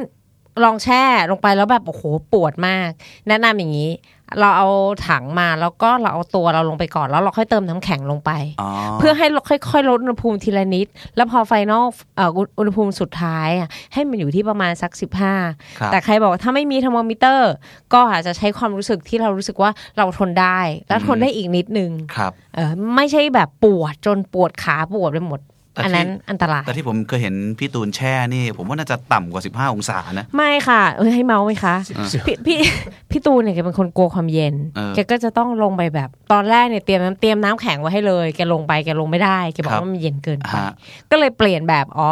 ลองแช่ลงไปแล้วแบบ โอ้โห ปวดมาก แนะนำอย่างนี้ เราเอาถังมาแล้วก็เราเอาตัวเราลงไปก่อนแล้วเราค่อยเติมน้ำแข็งลงไปอ๋อเพื่อให้เราค่อยๆลดอุณหภูมิทีละนิด แล้วพอ final เอ่ออุอุณหภูมิสุดท้ายอะให้มันอยู่ที่ประมาณสักครับ15 แต่ใครบอกว่าถ้าไม่มีเทอร์โมมิเตอร์ ก็อาจจะใช้ความรู้สึกที่เรารู้สึกว่าเราทนได้ และทนได้อีกนิดนึงครับเออไม่ใช่แบบปวดจนปวดขาปวดไปหมดแต่ที่ อันนั้นอันตรายแต่ที่ผมเคยเห็นพี่ตูนแช่นี่ ผมว่าน่าจะต่ำกว่า 15 องศานะ ไม่ค่ะเออให้เมาส์ไหมคะพี่พี่พี่ตูนเนี่ยแกเป็นคนกลัวความเย็นเออแกก็จะต้องลงไปแบบ ตอนแรกเนี่ยเตรียมน้ำเตรียมน้ำแข็งไว้ให้เลยแกลงไปแกลงไม่ได้แกบอกครับว่ามันเย็นเกินไปฮะก็เลยเปลี่ยนแบบอ๋อ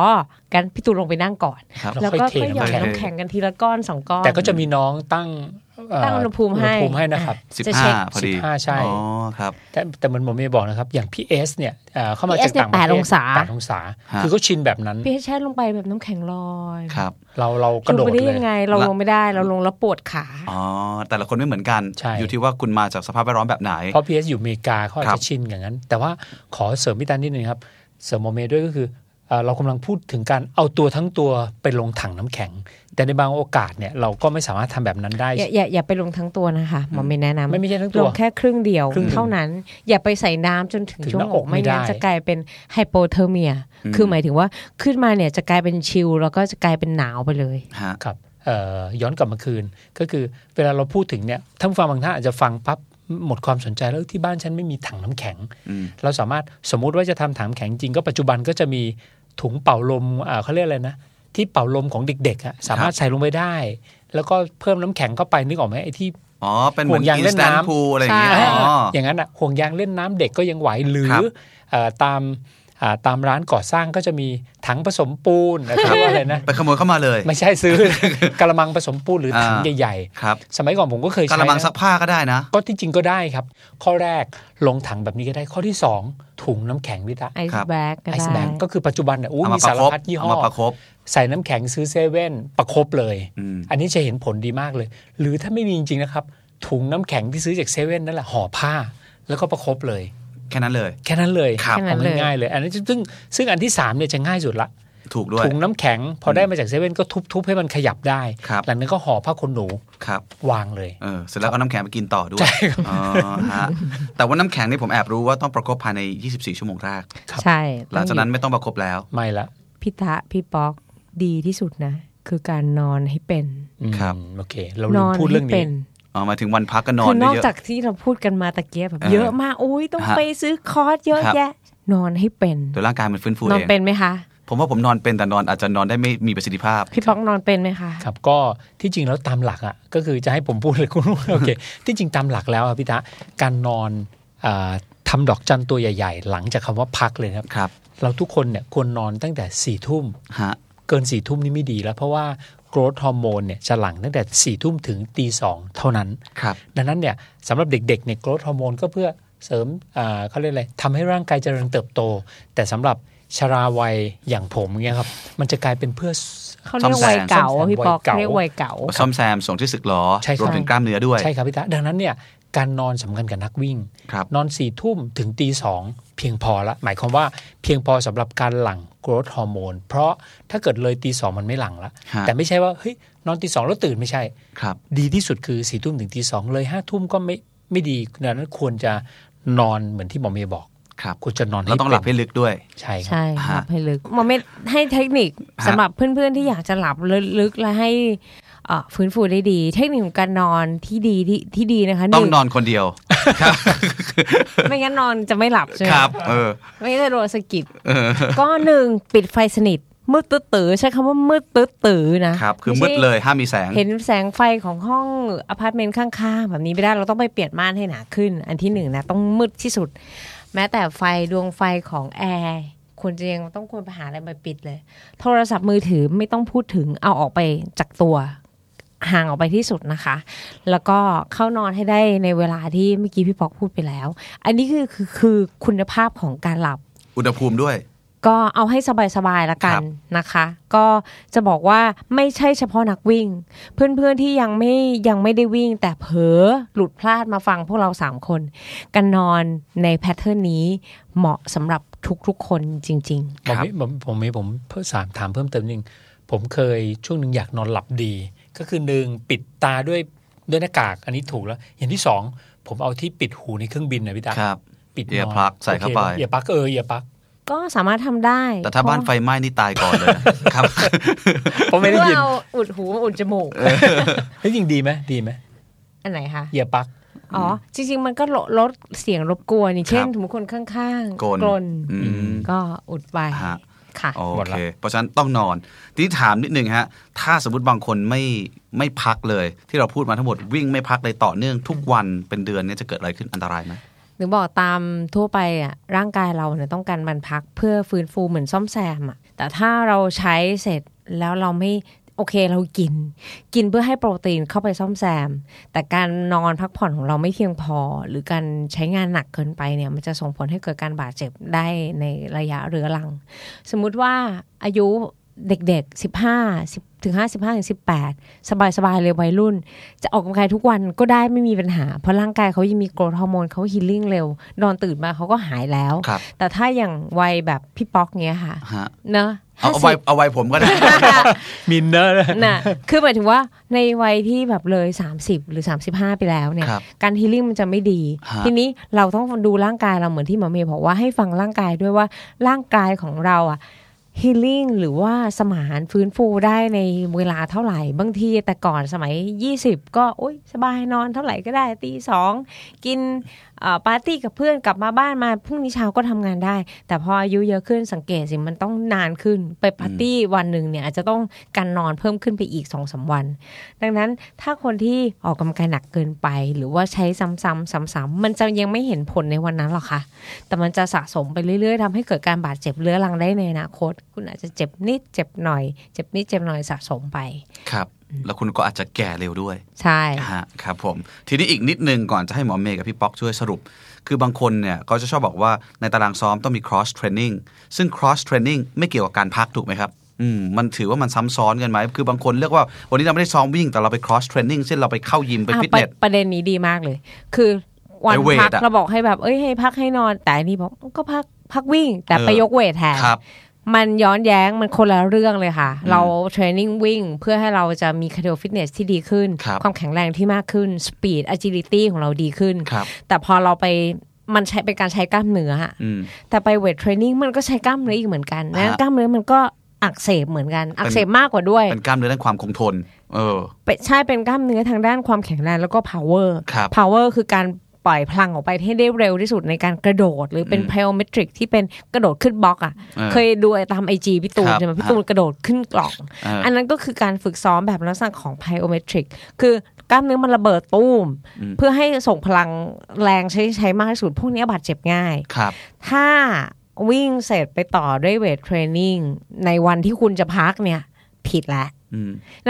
กันพี่ตูนลงไปนั่งก่อนครับแล้วแล้วค่อยก็เทก็หย่อนน้ำแข็งน้ำแข็งกันทีละก้อนสองก้อนแต่ก็จะมีน้องตั้งเตั้งอุณหภูมิให้อุณหภูมิให้นะครับจะเช็ค15พอดี15ใช่อ๋อครับแต่แต่เหมันผมไม่บอกนะครับ อย่างพี่เอสเนี่ยเอ่อเข้ามา PS จากต่างประเนี่ยเทศ8องศาแปดองศาฮะคือเขาชินแบบนั้นพี่ให้แช่ลงไปแบบน้ำแข็งลอยครับ เราเรากลระงโดดไปได้เลยังยไง เราลงไม่ได้เราลงแล้วปวดขาอ๋อแต่ละคนไม่เหมือนกันใช่อยู่ที่ว่าคุณมาจากสภาพแวดล้อมแบบไหนเพราะพีเอสอยู่อเมริกาเขาอาจครัจะบชินอย่างนั้น แต่ว่าขอเสริมพี่ตานิดนึงครับเสริมโมเมด้วยก็คือเอ่อเรากำลังพูดถึงการเอาตัวทั้งตัวไปลงถังน้ำแข็ง แต่ในบางโอกาสเนี่ยเราก็ไม่สามารถทำแบบนั้นได้อย่าอย่าอย่าไปลงทั้งตัวนะคะหมอไม่แนะนำไม่ไม่ใช่ลงทั้งตัวแค่ครึ่งเดียวครึ่งหนึ่งเท่านั้น อย่าไปใส่น้ำจนถึงถึงช่วหงน้าออกกไม่ไม่ได้งั้นจะกลายเป็น hypothermia คือหมายถึงว่าขึ้นมาเนี่ยจะกลายเป็น chill แล้วก็จะกลายเป็นหนาวไปเลยฮะครับเอ่อย้อนกลับมาคืน ก็คือเวลาเราพูดถึงเนี่ยท่านผู้ฟังบางท่านอาจจะฟังปั๊บหมดความสนใจแล้วที่บ้านฉันไม่มีถังน้ำแข็งอืมเราสามารถสมมุติว่าจะทำถังน้ำแข็งจริงก็ปัจจุบันก็จะมีถุงเป่าลมอ่าเขาเรียกอะไรนะ ที่เป่าลมของเด็กๆอะสามารถใส่ลงไปได้ แล้วก็เพิ่มน้ำแข็งเข้าไปนึกออกไหมไอ้ที่อ๋อเป็นเหมือนห่วงยางอินเล่สนแตนน้ำพูอะไรอย่างเงี้ยใช่อ๋ออย่างนั้นอะห่วงยางเล่นน้ำเด็กก็ยังไหวหรือครับเอ่อตามอ่าตามร้านก่อสร้างก็จะมีถังผสมปูนนะครับว่าอะไรนะไปขโมยเข้ามาเลย ไม่ใช่ซื้อกระมังผสมปูนหรือถังอ่าใหญ่ครับๆสมัยก่อนผมก็เคยกใช้ระมังนะซักผ้าก็ได้นะ ก็ที่จริงก็ได้ครับ ข้อแรกลงถังแบบนี้ก็ได้ข้อที่ 2 ถุงน้ำแข็งพิตะไอครัซ์บแบ็กก็ไอซ์ได้แบงก็คือปัจจุบันเนี่ยอู้เอามีมาประสารคบพัดยี่เอาห้อมาประคบใส่น้ำแข็งซื้อเซเว่นประคบเลยอืมอันนี้จะเห็นผลดีมากเลย หรือถ้าไม่มีจริงๆนะครับ ถุงน้ำแข็งที่ซื้อจากเซเว่นนั่นแหละห่อผ้าแล้วก็ประคบเลย แค่นั้นเลย แค่นั้นเลยครับเอาง่ายๆเลย อันนี้ซึ่งซึ่งอันที่สามเนี่ยจะง่ายสุดละ ถูกด้วยถุงน้ำแข็ง พอได้มาจากเซเว่นก็ทุบๆให้มันขยับได้ครับหลังนั้นก็ห่อผ้าขนหนูครับวางเลยเออเสร็จแล้วเอาน้ำแข็งไปกินต่อด้วยอ๋อฮะแต่ว่าน้ำแข็งนี่ผมแอบรู้ว่าต้องประคบภายใน 24 ชั่วโมงแรกครับใช่ หลังจากนั้นไม่ต้องประคบแล้วไม่ละพี่ตะพี่ป๊อกดีที่สุดนะ คือการนอนให้เป็นอืมครับโอเค เรานลืมอนพูดเรื่องให้เป็นี้นอ๋อหมายถึงวันพักก็นอนคือนอกเยอะจากที่เราพูดกันมาตะเกียบแบบเออเยอะมากโอ้ยต้องฮะไปซื้อคอร์สเยอะครับแยะนอนให้เป็นเดี๋ยวร่างกายมันฟื้นฟูนอนเองเป็นไหมคะ ผมว่าผมนอนเป็นแต่นอนอาจจะนอนได้ไม่มีประสิทธิภาพ พี่ป๊อกนอนเป็นไหมคะ ครับก็ที่จริงแล้วตามหลักอะก็คือจะให้ผมพูดเลยคุณโอเคที่จริงตามหลักแล้วอะพี่ตะการนอนอาทำดอกจันตัวใหญ่ๆ หลังจากคำว่าพักเลยนะครับครับ เราทุกคนเนี่ยควรนอนตั้งแต่สี่ทุ่มฮะเกินสี่ทุ่มนี่ไม่ดีแล้ว เพราะว่าโกรทฮอร์โมนเนี่ยจะหลั่งตั้งแต่สี่ทุ่มถึงตีสองเท่านั้นครับดังนั้นเนี่ยสำหรับเด็กๆเนี่ยโกรทฮอร์โมนก็เพื่อเสริมอ่าเขาเรียกอะไรทำให้ร่างกายเจริญเติบโต แต่สำหรับ ชราวัยอย่างผมเนี่ยครับ มันจะกลายเป็นเพื่อเขาเรียกวัยเก่าซ่อมแซมพี่ป๊อกวัยเก่าเรียกวัยเก่าซ่อมแซมส่งที่สึกหรอใช่ครับรวมถึงกล้ามเนื้อด้วยใช่ครับพี่ตาดังนั้นเนี่ยการนอนสำคัญกับนักวิ่งครับนอนสี่ทุ่มถึงตีสองเพียงพอละ หมายความว่าเพียงพอสำหรับการหลั่งโกรทฮอร์โมน เพราะถ้าเกิดเลยตีสองมันไม่หลั่งละฮะแต่ไม่ใช่ว่าเฮ้ยนอนตีสองแล้วตื่นไม่ใช่ครับ ดีที่สุดคือสี่ทุ่มถึงตีสองเลยห้าทุ่มก็ไม่ไม่ดีดังนั้นควรจะนอนเหมือนที่หมอเมย์บอก ครับคุณจะนอนเราต้องหลับเป็ให้นลึกด้วย ใช่ครับใช่ฮะหลับให้ลึกหมอเมย์ให้เทคนิคฮะสำหรับเพื่อนๆที่อยากจะหลับลึกๆและให้เอ่อฟื้นฟูได้ดี เทคนิคของการนอนที่ดีที่ที่ดีนะคะหนึ่งต้องนอนคนเดียวครับไม่งั้นนอนจะไม่หลับใช่ไหมครับเออไม่ไม่ได้โดนสะกิดก็หนึ่งปิดไฟสนิทมืดตื้อตือใช้คำว่ามืดตื้อตือนะครับคือใช่มืดเลยห้ามมีแสง เห็นแสงไฟของห้องอพาร์ตเมนต์ข้างๆ แบบนี้ไม่ได้เราต้องไปเปลี่ยนม่านให้หนาขึ้น อันที่หนึ่งนะต้องมืดที่สุด แม้แต่ไฟดวงไฟของแอร์ควรจะยังต้องควรไปหาอะไรมาปิดเลย โทรศัพท์มือถือไม่ต้องพูดถึงเอาออกไปจากตัวห่างออกไปที่สุดนะคะ แล้วก็เข้านอนให้ได้ในเวลาที่เมื่อกี้พี่ปอกพูดไปแล้ว อันนี้คือคือคือคุณภาพของการหลับ อุณหภูมิด้วย ก็เอาให้สบายๆละกัครันบนะคะ ก็จะบอกว่าไม่ใช่เฉพาะนักวิ่ง เพื่อนๆที่ยังไม่ยังไม่ได้วิ่ง แต่เผลอหลุดพลาดมาฟังพวกเราสามคนการนอนใน pattern นี้เหมาะสำหรับทุกๆคนจริงผมไม่ผมผมไม่ผมเพิ่มสามถามเพิ่มเติมนิดนึงผมเคยช่วงหนึ่งอยากนอนหลับดี ก็คือหนึ่งปิดตาด้วยด้วยหน้ากากอันนี้ถูกแล้ว อย่างที่สองผมเอาที่ปิดหูในเครื่องบินนะพี่ตาครับปิด ear plug ใส่เข้าไป ear plug เออ ear plug ๆ ก็สามารถทำได้ แต่ถ้าบ้านไฟไหม้นี่ตายก่อนเลยนะครับผมไม่ได้เพื่อยินเอาอุดหูมาอุดจมูกเฮ้ยจริงดีไหมดีไหมอันไหนคะเอียร์ปลั๊กอ๋อ จริง ๆ มันก็ลดลดเสียงรบกวนอย่างเช่นครับสมมติคนข้างๆกลนกลนอืมก็อุดไปฮะค่ะโอเคเพราะฉะนั้นต้องนอน ทีนี้ถามนิดนึงฮะ ถ้าสมมติบางคนไม่ไม่พักเลย ที่เราพูดมาทั้งหมดวิ่งไม่พักเลยต่อเนื่องทุกวันเป็นเดือนเนี่ยจะเกิดอะไรขึ้นอันตรายไหม หรือบอกตามทั่วไปอะร่างกายเราเนี่ยต้องการมันพักเพื่อฟื้นฟูเหมือนซ่อมแซมอะแต่ถ้าเราใช้เสร็จแล้วเราไม่โอเคเรากิน กินเพื่อให้โปรตีนเข้าไปซ่อมแซม แต่การนอนพักผ่อนของเราไม่เพียงพอ หรือการใช้งานหนักเกินไปเนี่ย มันจะส่งผลให้เกิดการบาดเจ็บได้ในระยะเรื้อรัง สมมุติว่าอายุเด็กๆ 15 ถึง55ถึง18 สบายๆเลยวัยรุ่น จะออกกำลังกายทุกวันก็ได้ไม่มีปัญหา เพราะร่างกายเขายังมีโกรทฮอร์โมนเขาฮีลิ่งเร็ว นอนตื่นมาเขาก็หายแล้วครับแต่ถ้าอย่างวัยแบบพี่ป๊อกเนี้ยค่ะฮะเนอะเอาเอาไว้เอาไว้ผมก็ได้ มินเนอร์น่ะคือหมายถึงว่าในวัยที่แบบเลย 30 หรือ 35 ไปแล้วเนี่ยครับการ healing มันจะไม่ดีฮะทีนี้เราต้องดูร่างกายเราเหมือนที่หมอเมย์บอกว่าให้ฟังร่างกายด้วยว่าร่างกายของเราอะ healing หรือว่าสมานฟื้นฟูได้ในเวลาเท่าไหร่ บางทีแต่ก่อนสมัย 20 ก็โอ๊ยสบายนอนเท่าไหร่ก็ได้ตีสองกิน ปาร์ตี้กับเพื่อนกลับมาบ้านมาพรุ่งนี้เช้าก็ทำงานได้ แต่พออายุเยอะขึ้นสังเกตสิมันต้องนานขึ้นไปปาร์ตี้วันหนึ่งเนี่ยอาจจะต้องการนอนเพิ่มขึ้นไปอีกสองสามวัน ดังนั้นถ้าคนที่ออกกำลังกายหนักเกินไป หรือว่าใช้ซ้ำๆซ้ำๆมันจะยังไม่เห็นผลในวันนั้นหรอกค่ะ แต่มันจะสะสมไปเรื่อยๆทำให้เกิดการบาดเจ็บเรื้อรังได้ในอนาคต คุณอาจจะเจ็บนิดเจ็บหน่อย เจ็บนิดเจ็บหน่อยสะสมไปครับ แล้วคุณก็อาจจะแก่เร็วด้วย ใช่ฮะครับผม ทีนี้อีกนิดนึงก่อนจะให้หมอเมย์กับพี่ป๊อกช่วยสรุป คือบางคนเนี่ยก็จะชอบบอกว่าในตารางซ้อมต้องมี cross training ซึ่ง cross training ไม่เกี่ยวกับการพักถูกไหมครับอืมมันถือว่ามันซ้ำซ้อนกันไหม คือบางคนเรียกว่า วันนี้เราไม่ได้ซ้อมวิ่ง แต่เราไป cross training เช่นเราไปเข้ายิม ไปอะฟิตปเนระสประเด็นนี้ดีมากเลย คือวันไปเวทพักอะเราบอกให้แบบ เอ้ยให้พักให้นอน แต่อันนี่บอกก็พักพักวิ่ง แต่เออไปยกเวทแทนครับ มันย้อนแย้งมันคนละเรื่องเลยค่ะ เรา training วิ่งเพื่อให้เราจะมี cardio fitness ที่ดีขึ้นครับความแข็งแรงที่มากขึ้นสปีด a g จิลิตี้ของเราดีขึ้นครับแต่พอเราไปมันใช้เป็นการใช้กล้ามเนื้ออะอืมแต่ไป weight training มันก็ใช้กล้ามเนื้ออีกเหมือนกันนะฮะกล้ามเนื้อมันก็อักเสบเหมือนกัน อักเสบมากกว่าด้วย เป็นกล้ามเนื้อด้านความคงทน เออเป็นใช่เป็นกล้ามเนื้อทางด้านความแข็งแรงแล้วก็ power ครับ power คือการ ปล่อยพลังออกไปให้ได้เร็วที่สุดในการกระโดด หรือเป็นอืม plyometric ที่เป็นกระโดดขึ้นบล็อกอะออเคยดูตาม IG พี่ตูนครับใช่ไหมพี่ตูนกระโดดขึ้นกล่องเอออันนั้นก็คือการฝึกซ้อมแบบลักษณะของ plyometric คือกล้ามเนื้อมันระเบิดตู้มอืมเพื่อให้ส่งพลังแรงใช้ใช้มากที่สุดพวกนี้บาดเจ็บง่ายครับ ถ้าวิ่งเสร็จไปต่อด้วย weight training ในวันที่คุณจะพักเนี่ย ผิดแล้วอืม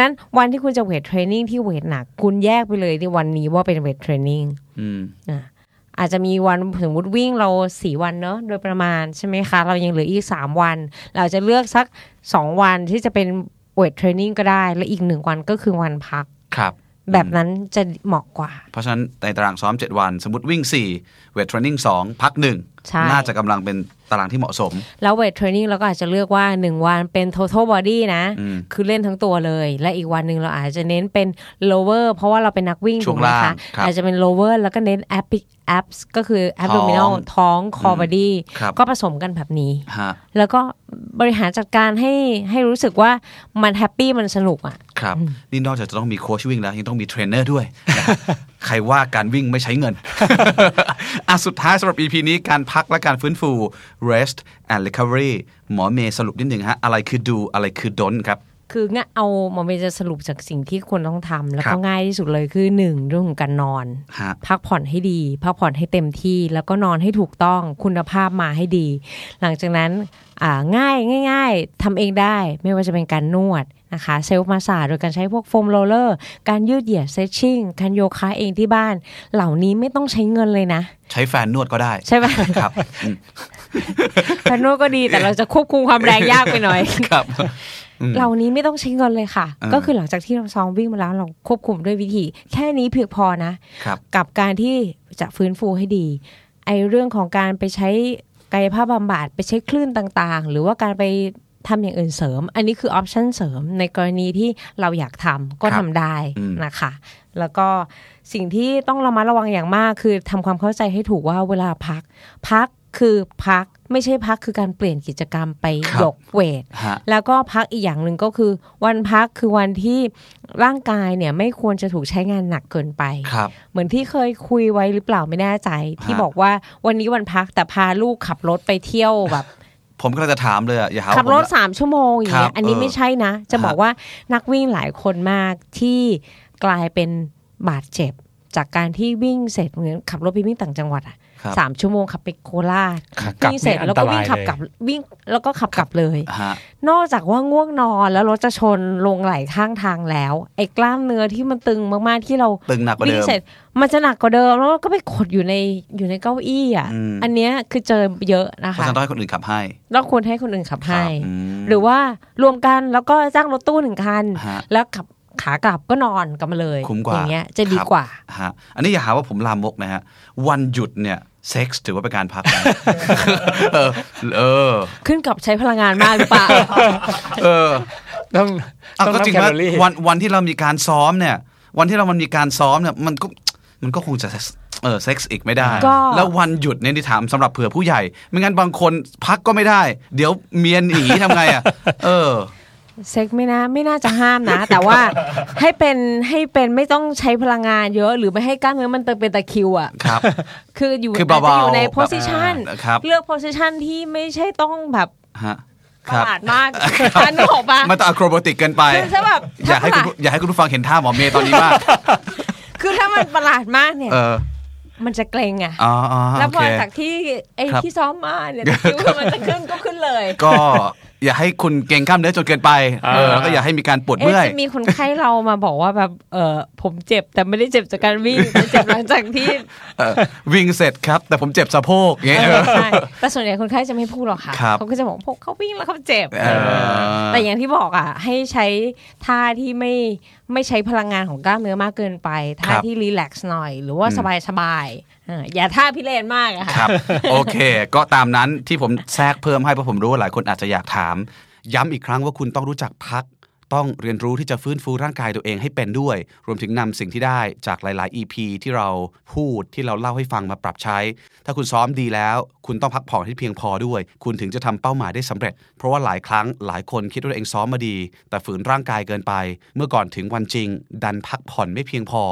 นั้นวันที่คุณจะ weight training ที่ weight หนัก คุณแยกไปเลยในวันนี้ว่าเป็น weight trainingอืมอะอาจจะมีวันสมมติวิ่งเราสี่วันเนอะโดยประมาณใช่ไหมคะ เรายังเหลืออีกสามวัน เราจะเลือกสักสองวันที่จะเป็น weight training ก็ได้ และอีกหนึ่งวันก็คือวันพักครับแบบนั้นจะเหมาะกว่า เพราะฉะนั้นในตารางซ้อม 7 วัน สมมติวิ่ง 4 weight training 2 พักใช่1 น่าจะกำลังเป็นตารางที่เหมาะสม แล้ว weight training เราก็อาจจะเลือกว่า 1 วันเป็น total body นะอืมคือเล่นทั้งตัวเลย และอีกวันหนึ่งเราอาจจะเน้นเป็น lower ช่วงล่างเพราะว่าเราเป็นนักวิ่งถูกไหมคะครับอาจจะเป็น lower แล้วก็เน้น abs abs ก็คือ abdominal ท้อง core body ครับก็ผสมกันแบบนี้ฮะแล้วก็บริหารจัดการให้ให้รู้สึกว่ามัน happy มันสนุกอะครับนี่นอกจากจะต้องมีโค้ชวิ่งแล้วยังต้องมีเทรนเนอร์ด้วยนะครับใครว่าการวิ่งไม่ใช้เงิน อะสุดท้ายสำหรับ EP นี้การพักและการฟื้นฟู rest and recovery หมอเมย์สรุปนิดหนึ่งฮะ อะไรคือ do อะไรคือ don't ครับคือง่ายเอาหมอเมย์จะสรุปจากสิ่งที่ควรต้องทำแล้วครัก็ง่ายที่สุดเลยคือหนึ่งเรื่องของการนอนฮะพักผ่อนให้ดี พักผ่อนให้เต็มที่ แล้วก็นอนให้ถูกต้องคุณภาพมาให้ดี หลังจากนั้นอ่าง่ายง่าย ๆทำเองได้ ไม่ว่าจะเป็นการนวด นะคะ self massage โดยการใช้พวก foam roller การยืดเหยียด stretching การโยคะเองที่บ้าน เหล่านี้ไม่ต้องใช้เงินเลยนะ ใช้แฟนนวดก็ได้ ใช่ไหมครับอืมการนวดก็ดีแต่เราจะควบคุมความแรงยากไปหน่อยครับเหล่านี้ไม่ต้องใช้เงินเลยค่ะอ่าก็คือหลังจากที่เราซ้อมวิ่งมาแล้วเราควบคุมด้วยวิธี แค่นี้เพียงพอนะครับกับการที่จะฟื้นฟูให้ดี ไอเรื่องของการไปใช้กายภาพบำบัดไปใช้คลื่นต่างๆ หรือว่าการไป ทำอย่างอื่นเสริม อันนี้คือออปชันเสริมในกรณีที่เราอยากทำก็ครับทำได้อืมนะคะ แล้วก็สิ่งที่ต้องระมัดระวังอย่างมากคือทำความเข้าใจให้ถูกว่าเวลาพัก พักคือพักไม่ใช่พักคือการเปลี่ยนกิจกรรมไปครับยกเวทฮะแล้วก็พักอีกอย่างหนึ่งก็คือ วันพักคือวันที่ร่างกายเนี่ยไม่ควรจะถูกใช้งานหนักเกินไปครับเหมือนที่เคยคุยไว้หรือเปล่าไม่แน่ใจ ที่ฮะบอกว่าวันนี้วันพักแต่พาลูกขับรถไปเที่ยวแบบ ผมก็จะถามเลยอะอย่าหาว่าขับรถผมสามชั่วโมงอย่างเงี้ครัยบอันนี้เออไม่ใช่นะ จะบอกฮะว่านักวิ่งหลายคนมากที่กลายเป็นบาดเจ็บ จากการที่วิ่งเสร็จเหมือนขับรถไปวิ่งต่างจังหวัดอะครับ สามชั่วโมงขับไปโคราชขากลับวิ่งเสร็จนี่อันแล้วตก็ราวิ่งยขับเลยกลับวิ่งแล้วก็ขับกลับเลยฮะนอกจากว่าง่วงนอนแล้วรถจะชนลงไหลข้างทางแล้ว ไอ้กล้ามเนื้อที่มันตึงมากๆที่เราตึงหนักกว่าวิ่เดิงมเสร็จมันจะหนักกว่าเดิมแล้วก็ไปขดอยู่ในอยู่ในเก้าอี้อะอืมอันเนี้ยคือเจอเยอะนะเพราะคะฉะนั้นต้องให้คนอื่นขับให้แล้วควรให้คนอื่นขับให้ครับอืมหรือว่ารวมกันแล้วก็จ้างรถตู้หนึ่งคันฮะแล้วขับขากลับก็นอนกลับมาเลยคุ้มกว่าอย่างเงี้ยจะดีครับกว่าฮะอันนี้อย่าหาว่าผมลามกนะฮะวันหยุดเนี่ย เซ็กส์ถือว่าเป็นการพักนะเออ เออ ขึ้นกับใช้พลังงานมากหรือเปล่า เออ ต้องเอาต้องก็นับจริงแคว่าลอรี่วันวันที่เรามีการซ้อมเนี่ย วันที่เรามันมีการซ้อมเนี่ย มันก็มันก็คงจะเออเซ็กส์อีกไม่ได้ก็แล้ววันหยุดเนี่ยที่ถามสำหรับเผื่อผู้ใหญ่ ไม่งั้นบางคนพักก็ไม่ได้ เดี๋ยวเมียหนีทำไงอะ เออ เซ็กไม่น่าไม่น่าจะห้ามนะ แต่ว่าให้เป็นให้เป็นไม่ต้องใช้พลังงานเยอะ หรือไม่ให้กล้ามเนื้อมันเติมเป็นตะคริวอะครับคืออยู่คืออาจเบาจะๆอยู่ในแบบโพสิชันอ่าครับเลือกโพสิชันที่ไม่ใช่ต้องแบบฮะปคระรับหลาดมากอันนึกออกปะมันต้องอะโครบติกเกินไปคือถ้าแบบอย่าให้ถ้าคุณอย่าให้คุณผู้ฟังเห็นท่าหมอเมย์ตอนนี้มาก คือถ้ามันประหลาดมากเนี่ยเออมันจะเกรงอะอ๋ออ๋อแล้วโอพอเคจากที่ไอ้ครับที่ซ้อมมาเนี่ยตะคริวมันจะขึ้นก็ขึ้นเลย ก็ อย่าให้คุณเก่งกล้ามเนื้อจนเกินไปเออแล้วก็อย่าให้มีการปวดเอ๊ะเมื่อยจะมีคนไข้เรามาบอกว่าแบบเออผมเจ็บแต่ไม่ได้เจ็บจากการวิ่งแต่เจ็บหลังจากที่เออวิ่งเสร็จครับ แต่ผมเจ็บสะโพกเงี้ยเออใช่แต่ส่วนใหญ่คนไข้จะไม่พูดหรอกค่ะครับเขาก็จะบอกพวกเขาวิ่งแล้วเขาเจ็บเออแต่อย่างที่บอกอะให้ใช้ท่าที่ไม่ ไม่ใช้พลังงานของกล้ามเนื้อมากเกินไปท่าที่รีแลกซ์หน่อย หรือว่าสบายสบายๆเอออย่าท่าพิเรนมากอะค่ะครับโอเค ก็ตามนั้นที่ผมแทรกเพิ่มให้เพราะผมรู้ว่าหลายคนอาจจะอยากถาม ย้ำอีกครั้งว่าคุณต้องรู้จักพัก ต้องเรียนรู้ที่จะฟื้นฟูร่างกายตัวเองให้เป็นด้วย รวมถึงนำสิ่งที่ได้จากหลาย ๆ EP ที่เราพูดที่เราเล่าให้ฟังมาปรับใช้ ถ้าคุณซ้อมดีแล้ว คุณต้องพักผ่อนให้เพียงพอด้วย คุณถึงจะทำเป้าหมายได้สำเร็จ เพราะว่าหลายครั้งหลายคนคิดว่าตัวเองซ้อมมาดี แต่ฝืนร่างกายเกินไป เมื่อก่อนถึงวันจริง ดันพักผ่อนไม่เพียงพอ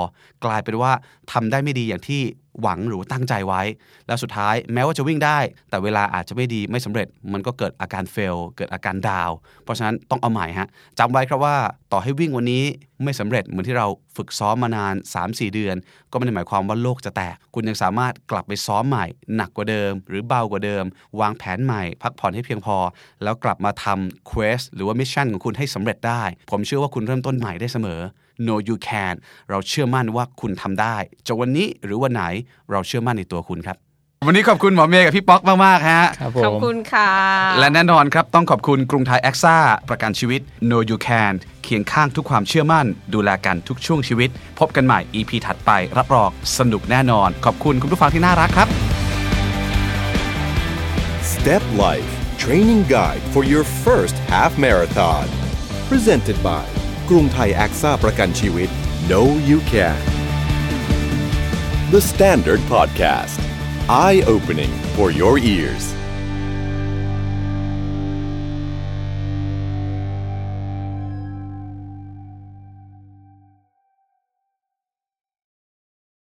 กลายเป็นว่าทำได้ไม่ดีอย่างที่ หวังหรือว่าตั้งใจไว้ แล้วสุดท้ายแม้ว่าจะวิ่งได้ แต่เวลาอาจจะไม่ดีไม่สำเร็จ มันก็เกิดอาการเฟลเกิดอาการดาว เพราะฉะนั้นต้องเอาใหม่ฮะจำไว้ครับว่าต่อให้วิ่งวันนี้ไม่สำเร็จเหมือนที่เราฝึกซ้อมมานาน 3-4 เดือน ก็ไม่ได้หมายความว่าโลกจะแตก คุณยังสามารถกลับไปซ้อมใหม่ หนักกว่าเดิม หรือเบากว่าเดิม วางแผนใหม่ พักผ่อนให้เพียงพอ แล้วกลับมาทำ quest หรือว่า mission ของคุณให้สำเร็จได้ ผมเชื่อว่าคุณเริ่มต้นใหม่ได้เสมอ no you can เราเชื่อมั่นว่าคุณทำได้จะวันนี้หรือวันไหนเราเชื่อมั่นในตัวคุณครับวันนี้ขอบคุณหมอเมย์กับพี่ป๊อกมากๆฮะครับผขอบมคุณค่ะ และแน่นอนครับต้องขอบคุณกรุงไทยแอคซ่าประกันชีวิต Know You Can เคียงข้างทุกความเชื่อมั่น ดูแลกันทุกช่วงชีวิต พบกันใหม่ EP ถัดไป รับรองสนุกแน่นอน ขอบคุณคุณผู้ฟังที่น่ารักครับ Step Life Training Guide for your first half marathon Presented by กรุงไทย AXA ประกันชีวิต Know You Can The Standard Podcast Eye Opening for your ears